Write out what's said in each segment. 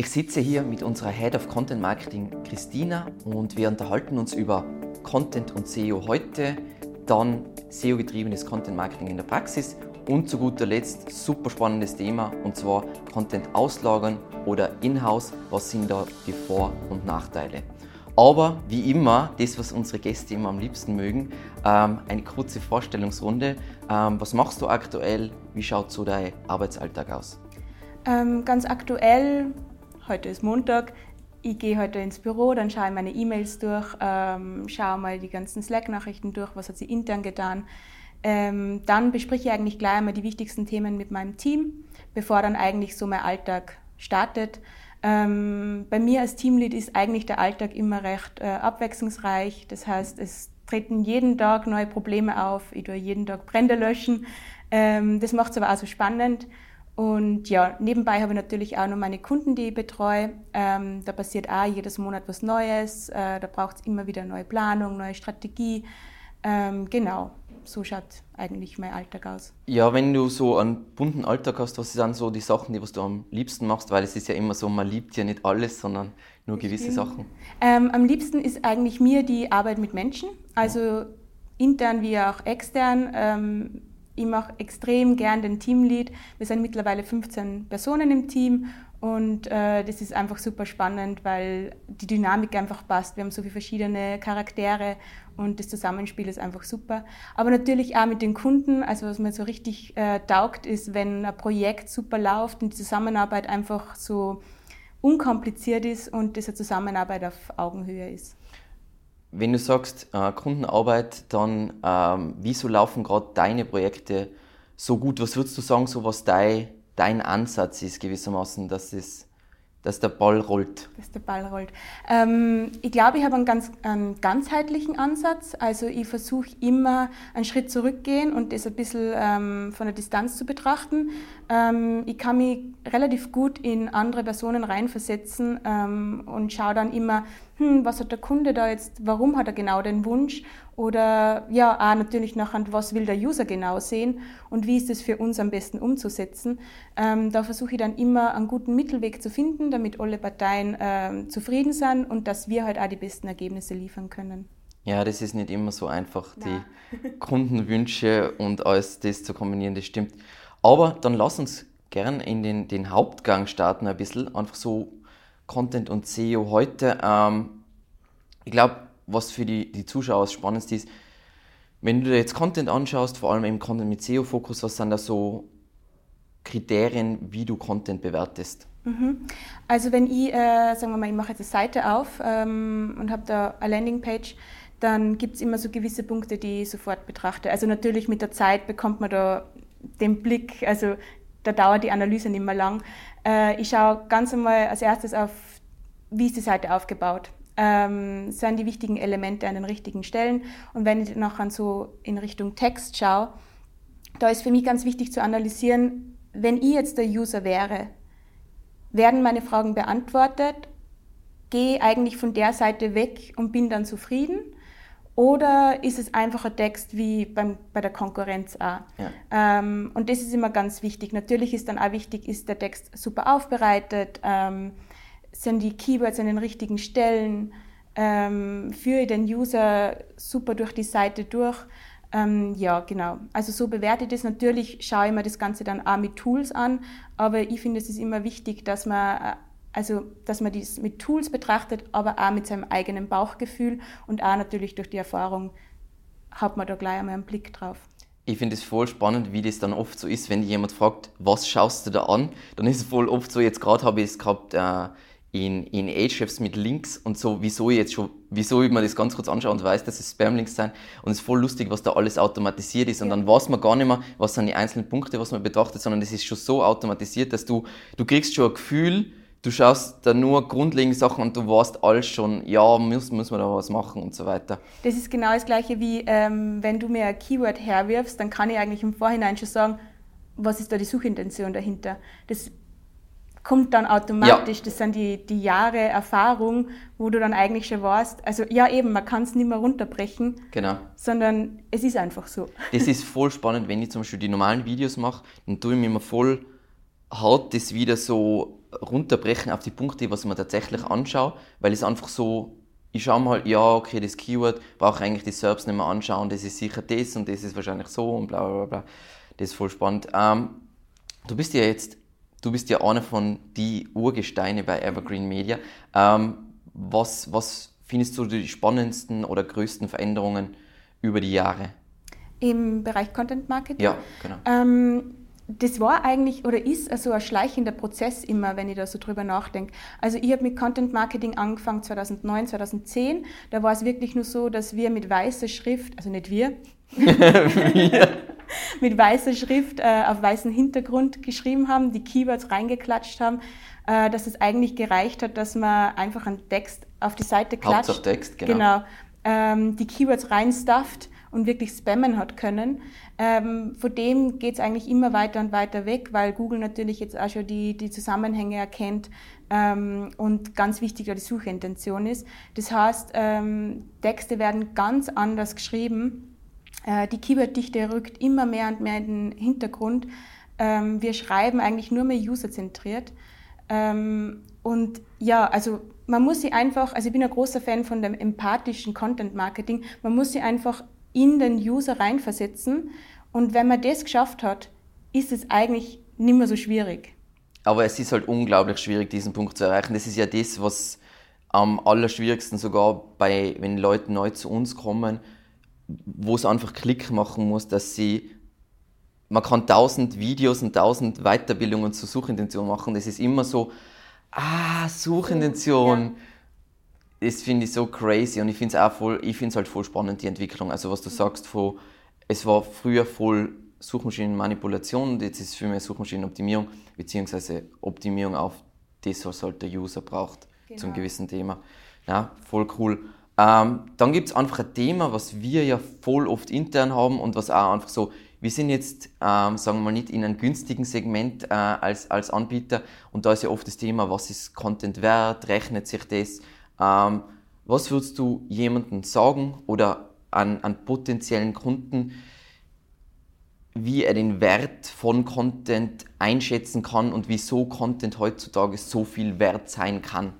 Ich sitze hier mit unserer Head of Content Marketing Christina und wir unterhalten uns über Content und SEO heute, dann SEO-getriebenes Content Marketing in der Praxis und zu guter Letzt super spannendes Thema und zwar Content auslagern oder in-house. Was sind da die Vor- und Nachteile? Aber wie immer, das, was unsere Gäste immer am liebsten mögen, ähm, eine kurze Vorstellungsrunde. Ähm, was machst du aktuell? Wie schaut so dein Arbeitsalltag aus? Ähm, ganz aktuell, heute ist Montag, ich gehe heute ins Büro, dann schaue ich meine E-Mails durch, ähm, schaue mal die ganzen Slack-Nachrichten durch, was hat sie intern getan. Ähm, dann bespreche ich eigentlich gleich einmal die wichtigsten Themen mit meinem Team, bevor dann eigentlich so mein Alltag startet. Ähm, bei mir als Teamlead ist eigentlich der Alltag immer recht äh, abwechslungsreich. Das heißt, es treten jeden Tag neue Probleme auf. Ich tue jeden Tag Brände löschen. Ähm, das macht es aber auch so spannend. Und ja, nebenbei habe ich natürlich auch noch meine Kunden, die ich betreue. Ähm, da passiert auch jedes Monat was Neues. Äh, da braucht es immer wieder neue Planung, neue Strategie. Ähm, genau so schaut eigentlich mein Alltag aus. Ja, wenn du so einen bunten Alltag hast, was sind so die Sachen, die was du am liebsten machst? Weil es ist ja immer so, man liebt ja nicht alles, sondern nur das gewisse stimmt. Sachen. Ähm, am liebsten ist eigentlich mir die Arbeit mit Menschen, also ja. intern wie auch extern. Ich mache extrem gern den Teamlead. Wir sind mittlerweile 15 Personen im Team und äh, das ist einfach super spannend, weil die Dynamik einfach passt. Wir haben so viele verschiedene Charaktere und das Zusammenspiel ist einfach super. Aber natürlich auch mit den Kunden. Also was mir so richtig äh, taugt, ist, wenn ein Projekt super läuft und die Zusammenarbeit einfach so unkompliziert ist und diese Zusammenarbeit auf Augenhöhe ist. Wenn du sagst äh, Kundenarbeit, dann ähm, wieso laufen gerade deine Projekte so gut? Was würdest du sagen, so was dein, dein Ansatz ist gewissermaßen, dass es dass der Ball rollt. Dass der Ball rollt. Ähm, ich glaube, ich habe einen ganz einen ganzheitlichen Ansatz. Also ich versuche immer einen Schritt zurückgehen und das ein bisschen ähm, von der Distanz zu betrachten. Ähm, ich kann mich relativ gut in andere Personen reinversetzen ähm, und schaue dann immer, hm, was hat der Kunde da jetzt, warum hat er genau den Wunsch oder ja, auch natürlich nachher, was will der User genau sehen und wie ist es für uns am besten umzusetzen. Ähm, da versuche ich dann immer einen guten Mittelweg zu finden, damit alle Parteien ähm, zufrieden sind und dass wir halt auch die besten Ergebnisse liefern können. Ja, das ist nicht immer so einfach, Nein. die Kundenwünsche und alles das zu kombinieren, das stimmt. Aber dann lass uns gern in den, den Hauptgang starten ein bisschen, einfach so Content und SEO heute. Ähm, ich glaube, was für die, die Zuschauer das Spannendste ist, wenn du dir jetzt Content anschaust, vor allem im Content mit SEO-Fokus, was sind da so Kriterien, wie du Content bewertest? Mhm. Also wenn ich, äh, sagen wir mal, ich mache jetzt eine Seite auf ähm, und habe da eine Landingpage, dann gibt es immer so gewisse Punkte, die ich sofort betrachte. Also natürlich mit der Zeit bekommt man da den Blick, also da dauert die Analyse nicht mehr lang. Äh, ich schaue ganz einmal als erstes auf, wie ist die Seite aufgebaut. Ähm, sind die wichtigen Elemente an den richtigen Stellen. Und wenn ich nachher so in Richtung Text schaue, da ist für mich ganz wichtig zu analysieren, wenn ich jetzt der User wäre, werden meine Fragen beantwortet, gehe eigentlich von der Seite weg und bin dann zufrieden oder ist es einfach ein Text wie beim, bei der Konkurrenz auch? Ja. Ähm, und das ist immer ganz wichtig. Natürlich ist dann auch wichtig, ist der Text super aufbereitet, ähm, sind die Keywords an den richtigen Stellen, ähm, führe den User super durch die Seite durch. Ähm, ja, genau. Also so bewerte ich das. Natürlich schaue ich mir das Ganze dann auch mit Tools an, aber ich finde, es ist immer wichtig, dass man äh, also, dass man dies mit Tools betrachtet, aber auch mit seinem eigenen Bauchgefühl und auch natürlich durch die Erfahrung hat man da gleich einmal einen Blick drauf. Ich finde es voll spannend, wie das dann oft so ist, wenn jemand fragt, was schaust du da an? Dann ist es voll oft so, jetzt gerade habe ich es gehabt äh, in, in Ahrefs mit Links und so, wieso ich jetzt schon, wieso ich mir das ganz kurz anschaue und weiß, dass es Spam-Links sind. Und es ist voll lustig, was da alles automatisiert ist. Und ja. dann weiß man gar nicht mehr, was sind die einzelnen Punkte, was man betrachtet, sondern es ist schon so automatisiert, dass du, du kriegst schon ein Gefühl, du schaust da nur grundlegende Sachen und du weißt alles schon, ja, muss, muss man da was machen und so weiter. Das ist genau das Gleiche wie, ähm, wenn du mir ein Keyword herwirfst, dann kann ich eigentlich im Vorhinein schon sagen, was ist da die Suchintention dahinter. Das kommt dann automatisch, ja. das sind die, die Jahre Erfahrung, wo du dann eigentlich schon weißt, also ja eben, man kann es nicht mehr runterbrechen, genau. sondern es ist einfach so. Das ist voll spannend, wenn ich zum Beispiel die normalen Videos mache, dann tue ich mir immer voll hart das wieder so runterbrechen auf die Punkte, was man tatsächlich anschaut, weil es einfach so, ich schaue mal, ja, okay, das Keyword brauche eigentlich die Serbs nicht mehr anschauen, das ist sicher das und das ist wahrscheinlich so und bla bla bla. Das ist voll spannend. Ähm, du bist ja jetzt, du bist ja einer von die Urgesteine bei Evergreen Media. Ähm, was, was findest du die spannendsten oder größten Veränderungen über die Jahre? Im Bereich Content Marketing? Ja, genau. Ähm, das war eigentlich oder ist so ein schleichender Prozess immer, wenn ich da so drüber nachdenke. Also ich habe mit Content Marketing angefangen 2009, 2010. Da war es wirklich nur so, dass wir mit weißer Schrift, also nicht wir, mit weißer Schrift äh, auf weißem Hintergrund geschrieben haben, die Keywords reingeklatscht haben, äh, dass es eigentlich gereicht hat, dass man einfach einen Text auf die Seite klatscht. Hauptsache Text, genau. genau ähm, die Keywords reinstufft und wirklich spammen hat können. Ähm, von dem geht es eigentlich immer weiter und weiter weg, weil Google natürlich jetzt auch schon die, die Zusammenhänge erkennt ähm, und ganz wichtig die Suchintention ist. Das heißt, ähm, Texte werden ganz anders geschrieben. Äh, die Keyworddichte rückt immer mehr und mehr in den Hintergrund. Ähm, wir schreiben eigentlich nur mehr userzentriert. Ähm, und ja, also man muss sie einfach, also ich bin ein großer Fan von dem empathischen Content Marketing, man muss sie einfach in den User reinversetzen. Und wenn man das geschafft hat, ist es eigentlich nicht mehr so schwierig. Aber es ist halt unglaublich schwierig, diesen Punkt zu erreichen. Das ist ja das, was am allerschwierigsten sogar bei, wenn Leute neu zu uns kommen, wo es einfach Klick machen muss, dass sie, man kann tausend Videos und tausend Weiterbildungen zur Suchintention machen. Das ist immer so, ah, Suchintention. Ja das finde ich so crazy und ich finde es auch voll, ich finde es halt voll spannend, die Entwicklung. Also was du sagst von, es war früher voll Suchmaschinenmanipulation und jetzt ist es viel mehr Suchmaschinenoptimierung, beziehungsweise Optimierung auf das, was halt der User braucht genau. zum gewissen Thema. Ja, voll cool. Ähm, dann gibt es einfach ein Thema, was wir ja voll oft intern haben und was auch einfach so, wir sind jetzt, ähm, sagen wir mal, nicht in einem günstigen Segment äh, als, als Anbieter und da ist ja oft das Thema, was ist Content wert, rechnet sich das, ähm, was würdest du jemandem sagen oder an, an potenziellen Kunden, wie er den Wert von Content einschätzen kann und wieso Content heutzutage so viel wert sein kann?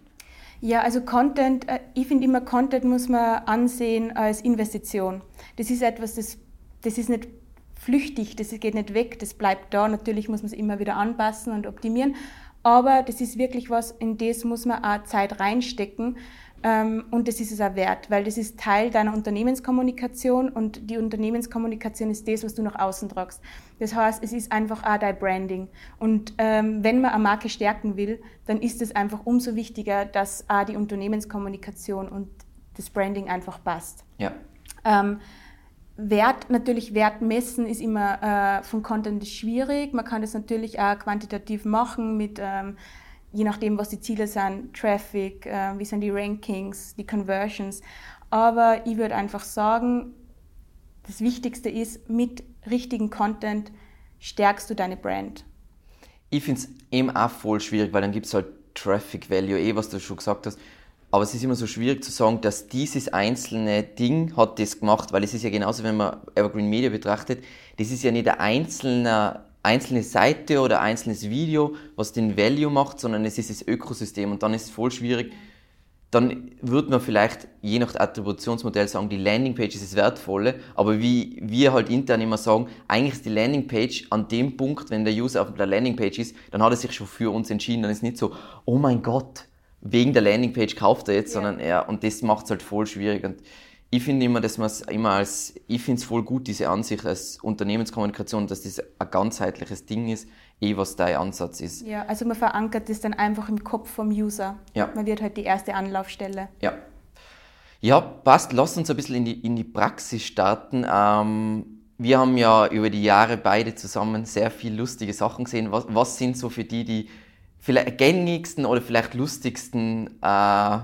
Ja, also Content, äh, ich finde immer, Content muss man ansehen als Investition. Das ist etwas, das, das ist nicht flüchtig, das geht nicht weg, das bleibt da. Natürlich muss man es immer wieder anpassen und optimieren, aber das ist wirklich was, in das muss man auch Zeit reinstecken. Ähm, und das ist es auch wert, weil das ist Teil deiner Unternehmenskommunikation und die Unternehmenskommunikation ist das, was du nach außen tragst. Das heißt, es ist einfach auch dein Branding. Und ähm, wenn man eine Marke stärken will, dann ist es einfach umso wichtiger, dass auch die Unternehmenskommunikation und das Branding einfach passt. Ja. Ähm, Wert, natürlich Wert messen ist immer äh, von Content schwierig. Man kann das natürlich auch quantitativ machen mit, ähm, je nachdem, was die Ziele sind, Traffic, äh, wie sind die Rankings, die Conversions. Aber ich würde einfach sagen, das Wichtigste ist, mit richtigen Content stärkst du deine Brand. Ich finde es eben auch voll schwierig, weil dann gibt es halt Traffic Value, eh was du schon gesagt hast. Aber es ist immer so schwierig zu sagen, dass dieses einzelne Ding hat das gemacht, weil es ist ja genauso, wenn man Evergreen Media betrachtet, das ist ja nicht eine einzelne, einzelne Seite oder ein einzelnes Video, was den Value macht, sondern es ist das Ökosystem und dann ist es voll schwierig. Dann würde man vielleicht je nach Attributionsmodell sagen, die Landingpage ist das Wertvolle, aber wie wir halt intern immer sagen, eigentlich ist die Landingpage an dem Punkt, wenn der User auf der Landingpage ist, dann hat er sich schon für uns entschieden, dann ist nicht so, oh mein Gott, wegen der Landingpage kauft er jetzt, ja. sondern er, und das macht es halt voll schwierig. Und ich finde immer, dass man es immer als, ich finde es voll gut, diese Ansicht als Unternehmenskommunikation, dass das ein ganzheitliches Ding ist, eh was dein Ansatz ist. Ja, also man verankert das dann einfach im Kopf vom User. Ja. Man wird halt die erste Anlaufstelle. Ja. Ja, passt. Lass uns ein bisschen in die, in die Praxis starten. Ähm, wir haben ja über die Jahre beide zusammen sehr viel lustige Sachen gesehen. Was, was sind so für die, die vielleicht gängigsten oder vielleicht lustigsten äh,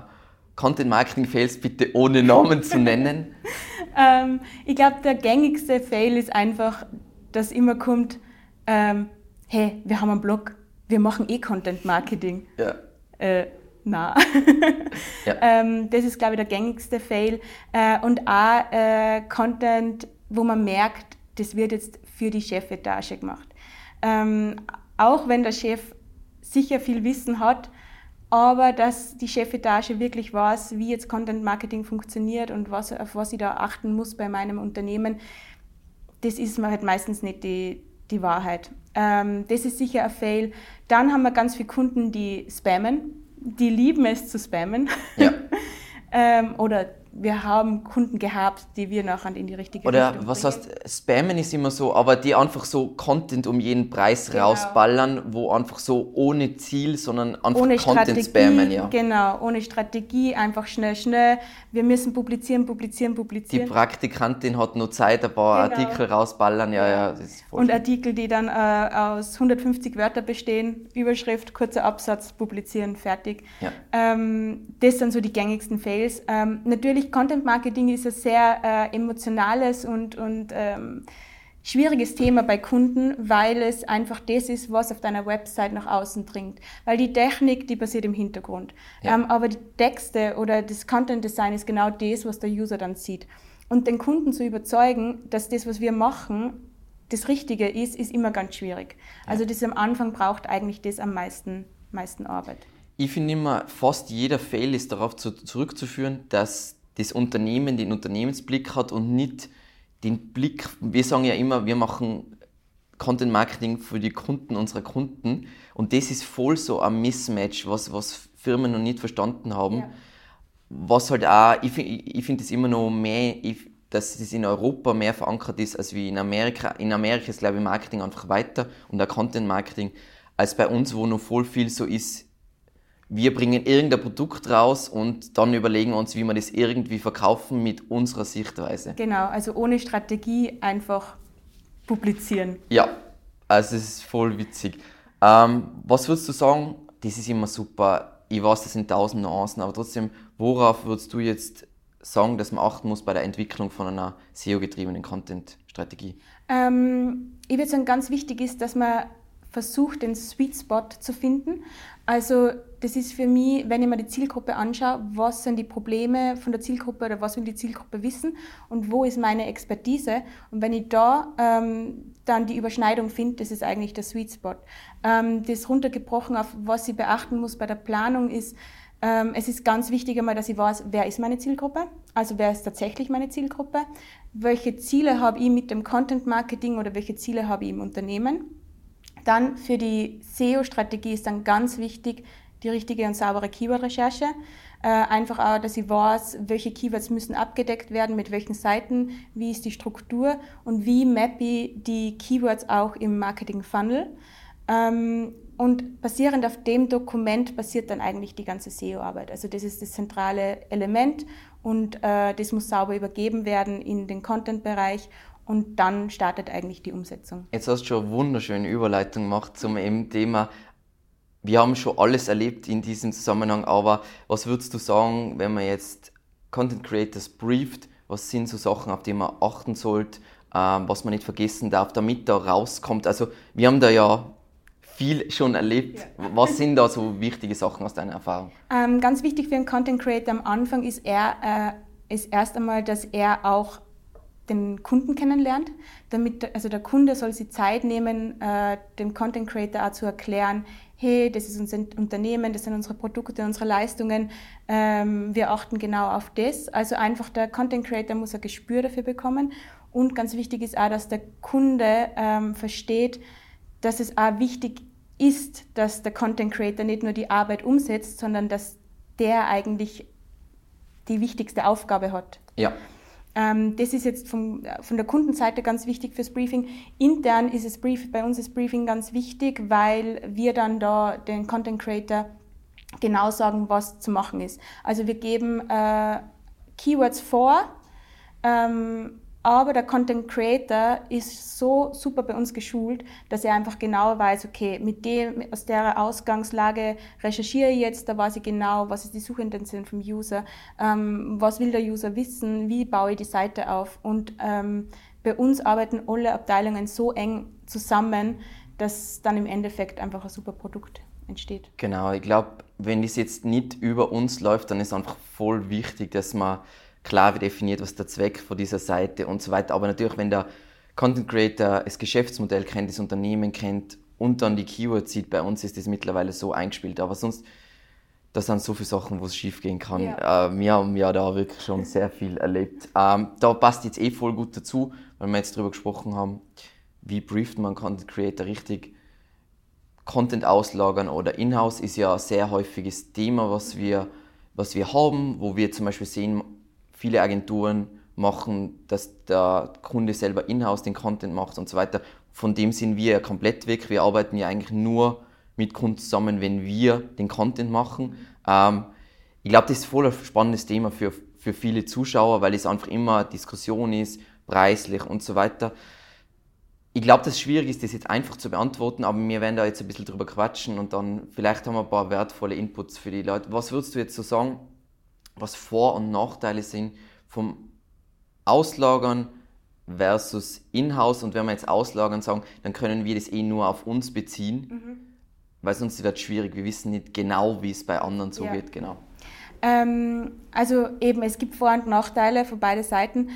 Content-Marketing-Fails bitte ohne Namen zu nennen? ähm, ich glaube, der gängigste Fail ist einfach, dass immer kommt, ähm, hey, wir haben einen Blog, wir machen eh Content-Marketing. Ja. Äh, na. ja. ähm, das ist, glaube ich, der gängigste Fail. Äh, und auch äh, Content, wo man merkt, das wird jetzt für die Chefetage gemacht. Ähm, auch wenn der Chef sicher viel Wissen hat, aber dass die Chefetage wirklich weiß, wie jetzt Content Marketing funktioniert und was, auf was ich da achten muss bei meinem Unternehmen, das ist halt meistens nicht die, die Wahrheit. Ähm, das ist sicher ein Fail. Dann haben wir ganz viele Kunden, die spammen. Die lieben es zu spammen. Ja. ähm, oder wir haben Kunden gehabt, die wir nachher in die richtige Oder Richtung was bringen. heißt, Spammen ist immer so, aber die einfach so Content um jeden Preis Genau. rausballern, wo einfach so ohne Ziel, sondern einfach ohne Content Strategie, spammen, ja. genau, ohne Strategie, einfach schnell, schnell. Wir müssen publizieren, publizieren, Die publizieren. Praktikantin hat nur Zeit, ein paar Genau. Artikel rausballern, ja, ja, und schön. Artikel, die dann äh, aus 150 Wörtern bestehen, Überschrift, kurzer Absatz, publizieren, fertig. Ja. Ähm, das sind so die gängigsten Fails. Ähm, natürlich, Content Marketing ist ein sehr äh, emotionales und, und ähm, schwieriges Thema bei Kunden, weil es einfach das ist, was auf deiner Website nach außen dringt. Weil die Technik, die passiert im Hintergrund. Ja. Ähm, aber die Texte oder das Content Design ist genau das, was der User dann sieht. Und den Kunden zu überzeugen, dass das, was wir machen, das Richtige ist, ist immer ganz schwierig. Also das am Anfang braucht eigentlich das am meisten, meisten Arbeit. Ich finde immer, fast jeder Fail ist darauf zu, zurückzuführen, dass das Unternehmen den Unternehmensblick hat und nicht den Blick, wir sagen ja immer, wir machen Content Marketing für die Kunden unserer Kunden und das ist voll so ein Mismatch, was, was Firmen noch nicht verstanden haben. Ja. Was halt auch, ich, ich finde es immer noch mehr, ich, dass es in Europa mehr verankert ist als wie in Amerika. In Amerika ist, glaube ich, Marketing einfach weiter und auch Content Marketing, als bei uns, wo noch voll viel so ist, wir bringen irgendein Produkt raus und dann überlegen wir uns, wie wir das irgendwie verkaufen mit unserer Sichtweise. Genau, also ohne Strategie einfach publizieren. Ja, also es ist voll witzig. Ähm, was würdest du sagen? Das ist immer super. Ich weiß, das sind tausend Nuancen, aber trotzdem, worauf würdest du jetzt sagen, dass man achten muss bei der Entwicklung von einer SEO-getriebenen Content-Strategie? Ähm, ich würde sagen, ganz wichtig ist, dass man versucht, den Sweet Spot zu finden. Also das ist für mich, wenn ich mir die Zielgruppe anschaue, was sind die Probleme von der Zielgruppe oder was will die Zielgruppe wissen und wo ist meine Expertise. Und wenn ich da ähm, dann die Überschneidung finde, das ist eigentlich der Sweet Spot. Ähm, das runtergebrochen auf was ich beachten muss bei der Planung ist, ähm, es ist ganz wichtig einmal, dass ich weiß, wer ist meine Zielgruppe, also wer ist tatsächlich meine Zielgruppe, welche Ziele habe ich mit dem Content Marketing oder welche Ziele habe ich im Unternehmen. Dann für die SEO-Strategie ist dann ganz wichtig die richtige und saubere Keyword-Recherche. Äh, einfach auch, dass ich weiß, welche Keywords müssen abgedeckt werden, mit welchen Seiten, wie ist die Struktur und wie mappe ich die Keywords auch im Marketing-Funnel. Ähm, und basierend auf dem Dokument basiert dann eigentlich die ganze SEO-Arbeit. Also das ist das zentrale Element und äh, das muss sauber übergeben werden in den Content-Bereich und dann startet eigentlich die Umsetzung. Jetzt hast du schon eine wunderschöne Überleitung gemacht zum Thema. Wir haben schon alles erlebt in diesem Zusammenhang, aber was würdest du sagen, wenn man jetzt Content Creators brieft? Was sind so Sachen, auf die man achten sollte, ähm, was man nicht vergessen darf, damit da rauskommt? Also, wir haben da ja viel schon erlebt. Was sind da so wichtige Sachen aus deiner Erfahrung? Ähm, ganz wichtig für einen Content Creator am Anfang ist er äh, ist erst einmal, dass er auch den Kunden kennenlernt, damit also der Kunde soll sich Zeit nehmen, äh, dem Content Creator auch zu erklären, hey, das ist unser Unternehmen, das sind unsere Produkte, unsere Leistungen, ähm, wir achten genau auf das. Also einfach der Content Creator muss ein Gespür dafür bekommen und ganz wichtig ist auch, dass der Kunde ähm, versteht, dass es auch wichtig ist, dass der Content Creator nicht nur die Arbeit umsetzt, sondern dass der eigentlich die wichtigste Aufgabe hat. Ja, das ist jetzt vom, von der Kundenseite ganz wichtig fürs Briefing. Intern ist es Brief, bei uns ist Briefing ganz wichtig, weil wir dann da den Content Creator genau sagen, was zu machen ist. Also wir geben äh, Keywords vor, ähm, aber der Content Creator ist so super bei uns geschult, dass er einfach genau weiß, okay, mit dem, aus der Ausgangslage recherchiere ich jetzt, da weiß ich genau, was ist die Suchintention vom User, ähm, was will der User wissen, wie baue ich die Seite auf. Und ähm, bei uns arbeiten alle Abteilungen so eng zusammen, dass dann im Endeffekt einfach ein super Produkt entsteht. Genau, ich glaube, wenn das jetzt nicht über uns läuft, dann ist einfach voll wichtig, dass man klar definiert, was der Zweck von dieser Seite und so weiter. Aber natürlich, wenn der Content Creator das Geschäftsmodell kennt, das Unternehmen kennt und dann die Keywords sieht, bei uns ist das mittlerweile so eingespielt. Aber sonst, da sind so viele Sachen, wo es schief gehen kann. Ja. Äh, wir haben ja da wirklich schon sehr viel erlebt. Ähm, da passt jetzt eh voll gut dazu, weil wir jetzt darüber gesprochen haben, wie brieft man Content Creator richtig. Content auslagern oder in-house ist ja ein sehr häufiges Thema, was wir, was wir haben, wo wir zum Beispiel sehen, viele Agenturen machen, dass der Kunde selber in-house den Content macht und so weiter. Von dem sind wir ja komplett weg. Wir arbeiten ja eigentlich nur mit Kunden zusammen, wenn wir den Content machen. Ähm, ich glaube, das ist voll ein spannendes Thema für, für viele Zuschauer, weil es einfach immer Diskussion ist, preislich und so weiter. Ich glaube, dass es schwierig ist, das jetzt einfach zu beantworten, aber wir werden da jetzt ein bisschen drüber quatschen und dann vielleicht haben wir ein paar wertvolle Inputs für die Leute. Was würdest du jetzt so sagen, was Vor- und Nachteile sind vom Auslagern versus Inhouse? Und wenn wir jetzt Auslagern sagen, dann können wir das eh nur auf uns beziehen, mhm. weil sonst wird es schwierig. Wir wissen nicht genau, wie es bei anderen so ja. geht. Genau. Ähm, also eben, es gibt Vor- und Nachteile für beide Seiten.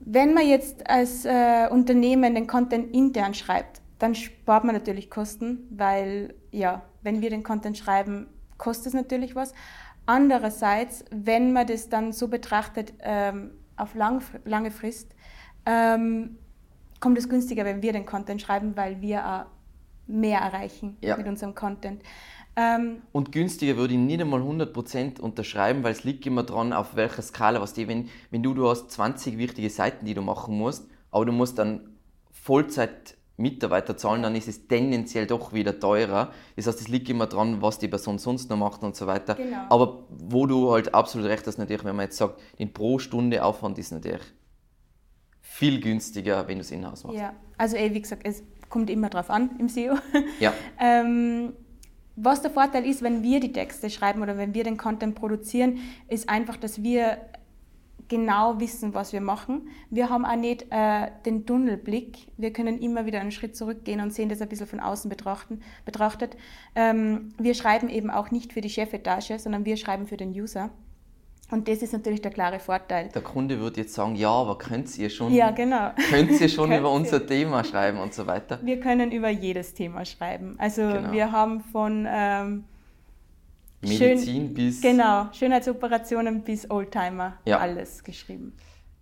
Wenn man jetzt als äh, Unternehmen den Content intern schreibt, dann spart man natürlich Kosten, weil ja, wenn wir den Content schreiben, kostet es natürlich was. Andererseits, wenn man das dann so betrachtet ähm, auf lang, lange Frist, ähm, kommt es günstiger, wenn wir den Content schreiben, weil wir auch mehr erreichen ja. mit unserem Content. Ähm, und günstiger würde ich nicht einmal 100% unterschreiben, weil es liegt immer dran, auf welcher Skala, was die, wenn, wenn du, du hast 20 wichtige Seiten, die du machen musst, aber du musst dann Vollzeit Mitarbeiter zahlen, dann ist es tendenziell doch wieder teurer. Das heißt, es liegt immer dran, was die Person sonst noch macht und so weiter. Genau. Aber wo du halt absolut recht hast, natürlich, wenn man jetzt sagt, den pro Stunde Aufwand ist natürlich viel günstiger, wenn du es in-house machst. Ja, also eh, wie gesagt, es kommt immer drauf an im SEO. Ja. ähm, was der Vorteil ist, wenn wir die Texte schreiben oder wenn wir den Content produzieren, ist einfach, dass wir genau wissen, was wir machen. Wir haben auch nicht äh, den Tunnelblick. Wir können immer wieder einen Schritt zurückgehen und sehen das ein bisschen von außen betrachten, betrachtet. Ähm, wir schreiben eben auch nicht für die Chefetage, sondern wir schreiben für den User. Und das ist natürlich der klare Vorteil. Der Kunde würde jetzt sagen, ja, aber könnt ihr schon, ja, genau. könnt ihr schon über unser Thema schreiben und so weiter? Wir können über jedes Thema schreiben. Also genau. wir haben von ähm, Medizin schön, bis... Genau, Schönheitsoperationen bis Oldtimer, ja. alles geschrieben.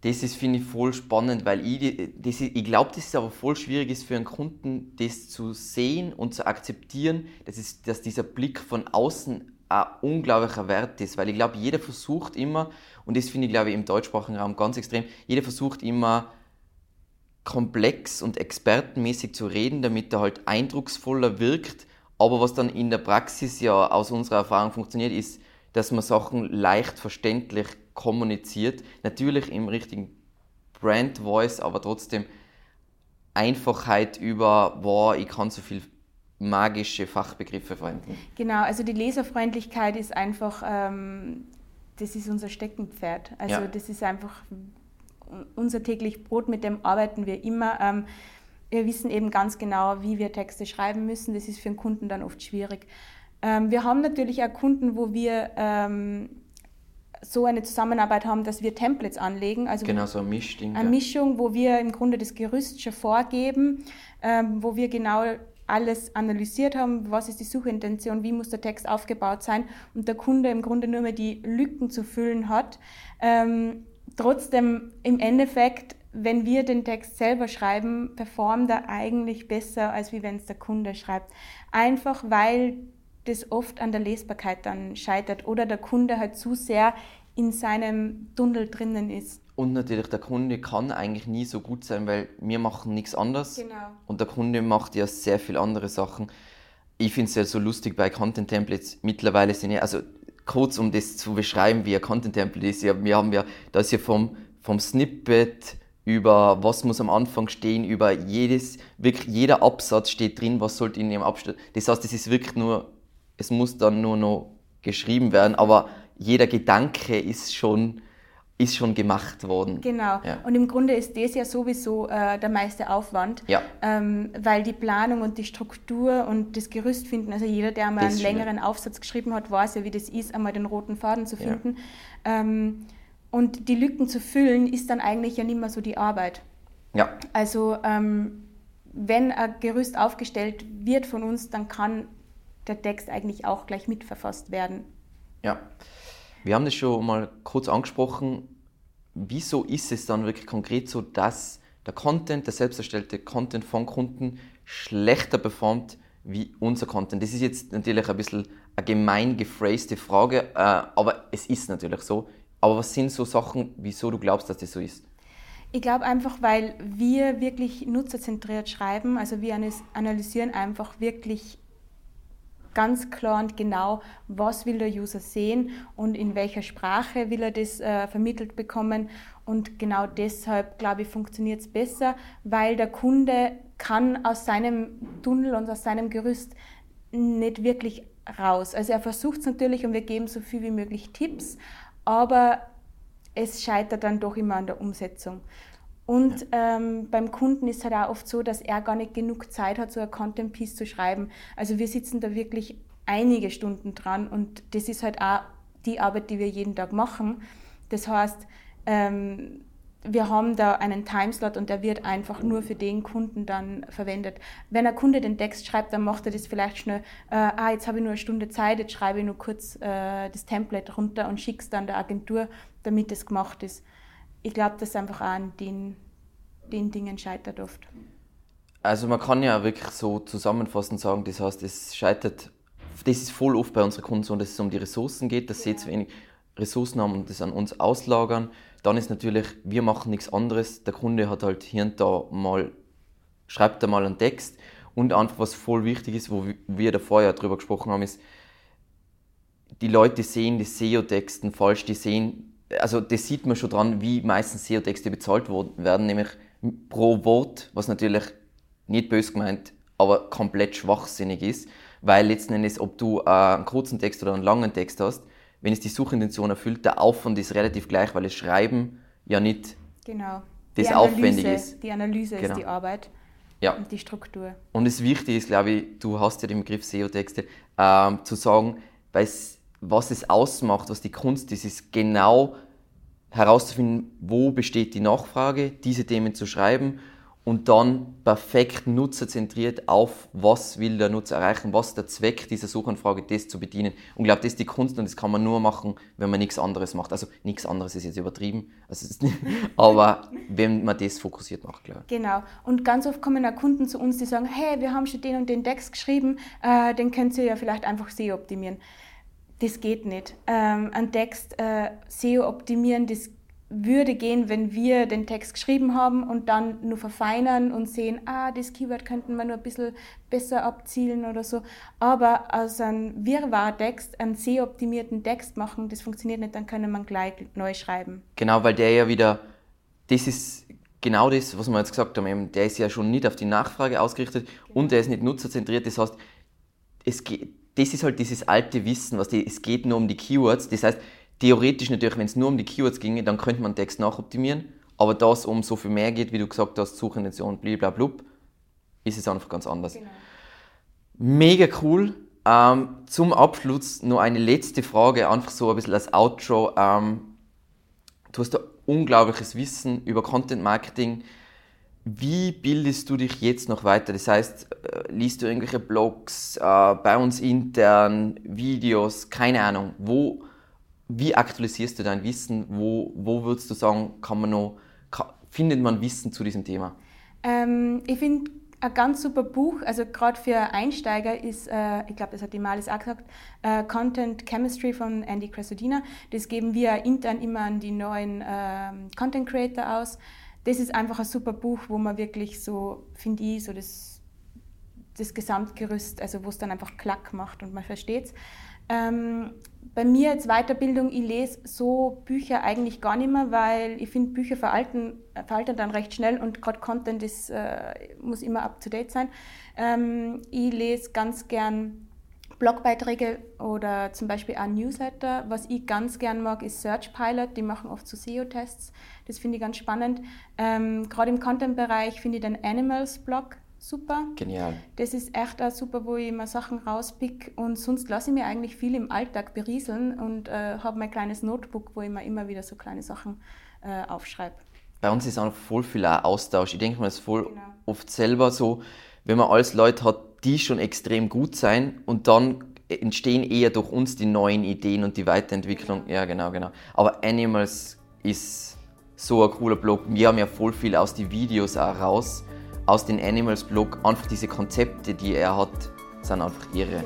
Das ist, finde ich, voll spannend, weil ich, das, ich glaube, dass es aber voll schwierig ist für einen Kunden, das zu sehen und zu akzeptieren, dass, es, dass dieser Blick von außen ein unglaublicher Wert ist, weil ich glaube, jeder versucht immer, und das finde ich, glaube ich, im deutschsprachigen Raum ganz extrem, jeder versucht immer komplex und expertenmäßig zu reden, damit er halt eindrucksvoller wirkt. Aber was dann in der Praxis ja aus unserer Erfahrung funktioniert, ist, dass man Sachen leicht verständlich kommuniziert. Natürlich im richtigen Brand Voice, aber trotzdem Einfachheit über, boah, ich kann so viel magische Fachbegriffe verwenden. Genau, also die Leserfreundlichkeit ist einfach, ähm, das ist unser Steckenpferd. Also ja. das ist einfach unser täglich Brot, mit dem arbeiten wir immer. Ähm, wir wissen eben ganz genau, wie wir Texte schreiben müssen. Das ist für einen Kunden dann oft schwierig. Ähm, wir haben natürlich auch Kunden, wo wir ähm, so eine Zusammenarbeit haben, dass wir Templates anlegen. Also genau, so ein Mischding. Eine Mischung, wo wir im Grunde das Gerüst schon vorgeben, ähm, wo wir genau alles analysiert haben, was ist die Suchintention, wie muss der Text aufgebaut sein und der Kunde im Grunde nur mehr die Lücken zu füllen hat. Ähm, trotzdem im Endeffekt, wenn wir den Text selber schreiben, performt er eigentlich besser, als wie wenn es der Kunde schreibt. Einfach weil das oft an der Lesbarkeit dann scheitert oder der Kunde halt zu sehr in seinem Tunnel drinnen ist. Und natürlich, der Kunde kann eigentlich nie so gut sein, weil wir machen nichts anderes. Genau. Und der Kunde macht ja sehr viele andere Sachen. Ich finde es ja so lustig bei Content Templates. Mittlerweile sind ja, also kurz um das zu beschreiben, wie ein Content Template ist, ja, wir haben ja, da ist ja vom, vom Snippet über was muss am Anfang stehen, über jedes, wirklich jeder Absatz steht drin, was sollte in dem Abschnitt. Das heißt, es ist wirklich nur, es muss dann nur noch geschrieben werden, aber jeder Gedanke ist schon ist schon gemacht worden. Genau. Ja. Und im Grunde ist das ja sowieso äh, der meiste Aufwand, ja. ähm, weil die Planung und die Struktur und das Gerüst finden, also jeder, der einmal das einen längeren Aufsatz geschrieben hat, weiß ja, wie das ist, einmal den roten Faden zu finden. Ja. Ähm, und die Lücken zu füllen, ist dann eigentlich ja nicht mehr so die Arbeit. Ja. Also ähm, wenn ein Gerüst aufgestellt wird von uns, dann kann der Text eigentlich auch gleich mitverfasst werden. Ja, wir haben das schon mal kurz angesprochen. Wieso ist es dann wirklich konkret so, dass der Content, der selbst erstellte Content von Kunden schlechter performt wie unser Content? Das ist jetzt natürlich ein bisschen eine gemein gephrasete Frage, äh, aber es ist natürlich so. Aber was sind so Sachen, wieso du glaubst, dass das so ist? Ich glaube einfach, weil wir wirklich nutzerzentriert schreiben. Also wir analysieren einfach wirklich ganz klar und genau, was will der User sehen und in welcher Sprache will er das äh, vermittelt bekommen. Und genau deshalb, glaube ich, funktioniert es besser, weil der Kunde kann aus seinem Tunnel und aus seinem Gerüst nicht wirklich raus. Also er versucht es natürlich und wir geben so viel wie möglich Tipps, aber es scheitert dann doch immer an der Umsetzung. Und ähm, beim Kunden ist es halt auch oft so, dass er gar nicht genug Zeit hat, so ein Content Piece zu schreiben. Also wir sitzen da wirklich einige Stunden dran und das ist halt auch die Arbeit, die wir jeden Tag machen. Das heißt, ähm, wir haben da einen Timeslot und der wird einfach nur für den Kunden dann verwendet. Wenn ein Kunde den Text schreibt, dann macht er das vielleicht schnell, äh, ah, jetzt habe ich nur eine Stunde Zeit, jetzt schreibe ich nur kurz äh, das Template runter und schicke es dann der Agentur, damit es gemacht ist ich glaube, dass einfach auch an den, den Dingen scheitert oft. Also man kann ja wirklich so zusammenfassend sagen, das heißt, es scheitert, das ist voll oft bei unseren Kunden so, dass es um die Ressourcen geht, dass ja. sie zu wenig Ressourcen haben und das an uns auslagern. Dann ist natürlich, wir machen nichts anderes. Der Kunde hat halt hier und da mal, schreibt da mal einen Text. Und einfach, was voll wichtig ist, wo wir da vorher drüber gesprochen haben, ist, die Leute sehen die SEO-Texten falsch, die sehen also das sieht man schon dran, wie meistens SEO-Texte bezahlt werden, nämlich pro Wort, was natürlich nicht bös gemeint, aber komplett schwachsinnig ist, weil letzten Endes, ob du äh, einen kurzen Text oder einen langen Text hast, wenn es die Suchintention erfüllt, der Aufwand ist relativ gleich, weil das Schreiben ja nicht genau. das Aufwendige ist. Die Analyse genau. ist die Arbeit ja. und die Struktur. Und das Wichtige ist, glaube ich, du hast ja den Begriff SEO-Texte, ähm, zu sagen, was es ausmacht, was die Kunst ist, ist genau herauszufinden, wo besteht die Nachfrage, diese Themen zu schreiben und dann perfekt nutzerzentriert auf, was will der Nutzer erreichen, was der Zweck dieser Suchanfrage, das zu bedienen. Und ich glaube, das ist die Kunst und das kann man nur machen, wenn man nichts anderes macht. Also nichts anderes ist jetzt übertrieben, also nicht, aber wenn man das fokussiert macht, klar. Genau. Und ganz oft kommen auch Kunden zu uns, die sagen, hey, wir haben schon den und den Text geschrieben, äh, den könnt ihr ja vielleicht einfach SEO optimieren das geht nicht. Ähm, ein Text äh, SEO optimieren, das würde gehen, wenn wir den Text geschrieben haben und dann nur verfeinern und sehen, ah, das Keyword könnten wir nur ein bisschen besser abzielen oder so. Aber aus einem Wirrwarr-Text einen SEO-optimierten Text machen, das funktioniert nicht, dann können wir gleich neu schreiben. Genau, weil der ja wieder, das ist genau das, was wir jetzt gesagt haben, der ist ja schon nicht auf die Nachfrage ausgerichtet genau. und der ist nicht nutzerzentriert. Das heißt, es geht das ist halt dieses alte Wissen, was die, es geht nur um die Keywords. Das heißt, theoretisch natürlich, wenn es nur um die Keywords ginge, dann könnte man Text nachoptimieren. Aber da es um so viel mehr geht, wie du gesagt hast, Suchintention, blablabla, ist es einfach ganz anders. Genau. Mega cool. Ähm, zum Abschluss noch eine letzte Frage, einfach so ein bisschen als Outro. Ähm, du hast da unglaubliches Wissen über Content Marketing. Wie bildest du dich jetzt noch weiter? Das heißt, äh, liest du irgendwelche Blogs, äh, bei uns intern, Videos, keine Ahnung. Wo, wie aktualisierst du dein Wissen? Wo, wo würdest du sagen, kann man noch, kann, findet man Wissen zu diesem Thema? Ähm, ich finde ein ganz super Buch, also gerade für Einsteiger ist, äh, ich glaube, das hat die Malis auch gesagt, äh, Content Chemistry von Andy Cresodina. Das geben wir intern immer an die neuen äh, Content Creator aus das ist einfach ein super Buch, wo man wirklich so, finde ich, so das, das Gesamtgerüst, also wo es dann einfach Klack macht und man versteht es. Ähm, bei mir als Weiterbildung, ich lese so Bücher eigentlich gar nicht mehr, weil ich finde, Bücher veralten, veralten dann recht schnell und gerade Content ist, äh, muss immer up-to-date sein. Ähm, ich lese ganz gern Blogbeiträge oder zum Beispiel auch Newsletter. Was ich ganz gern mag, ist Search Pilot. Die machen oft so SEO-Tests. Das finde ich ganz spannend. Ähm, Gerade im Content-Bereich finde ich den Animals-Blog super. Genial. Das ist echt auch super, wo ich immer Sachen rauspick. Und sonst lasse ich mir eigentlich viel im Alltag berieseln und äh, habe mein kleines Notebook, wo ich mir immer wieder so kleine Sachen äh, aufschreibe. bei uns ist auch voll viel auch Austausch. Ich denke mal, es ist voll Genau. oft selber so, wenn man alles Leute hat, die schon extrem gut sein und dann entstehen eher durch uns die neuen Ideen und die Weiterentwicklung. Ja, genau, genau. Aber Animals ist so ein cooler Blog. Wir haben ja voll viel aus den Videos auch raus, aus den Animals Blog. Einfach diese Konzepte, die er hat, sind einfach irre.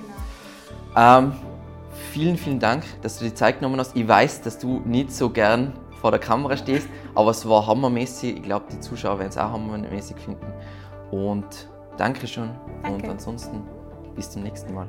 Ähm, vielen, vielen Dank, dass du die Zeit genommen hast. Ich weiß, dass du nicht so gern vor der Kamera stehst, aber es war hammermäßig. Ich glaube, die Zuschauer werden es auch hammermäßig finden. Und danke schon. Und Danke. ansonsten bis zum nächsten Mal.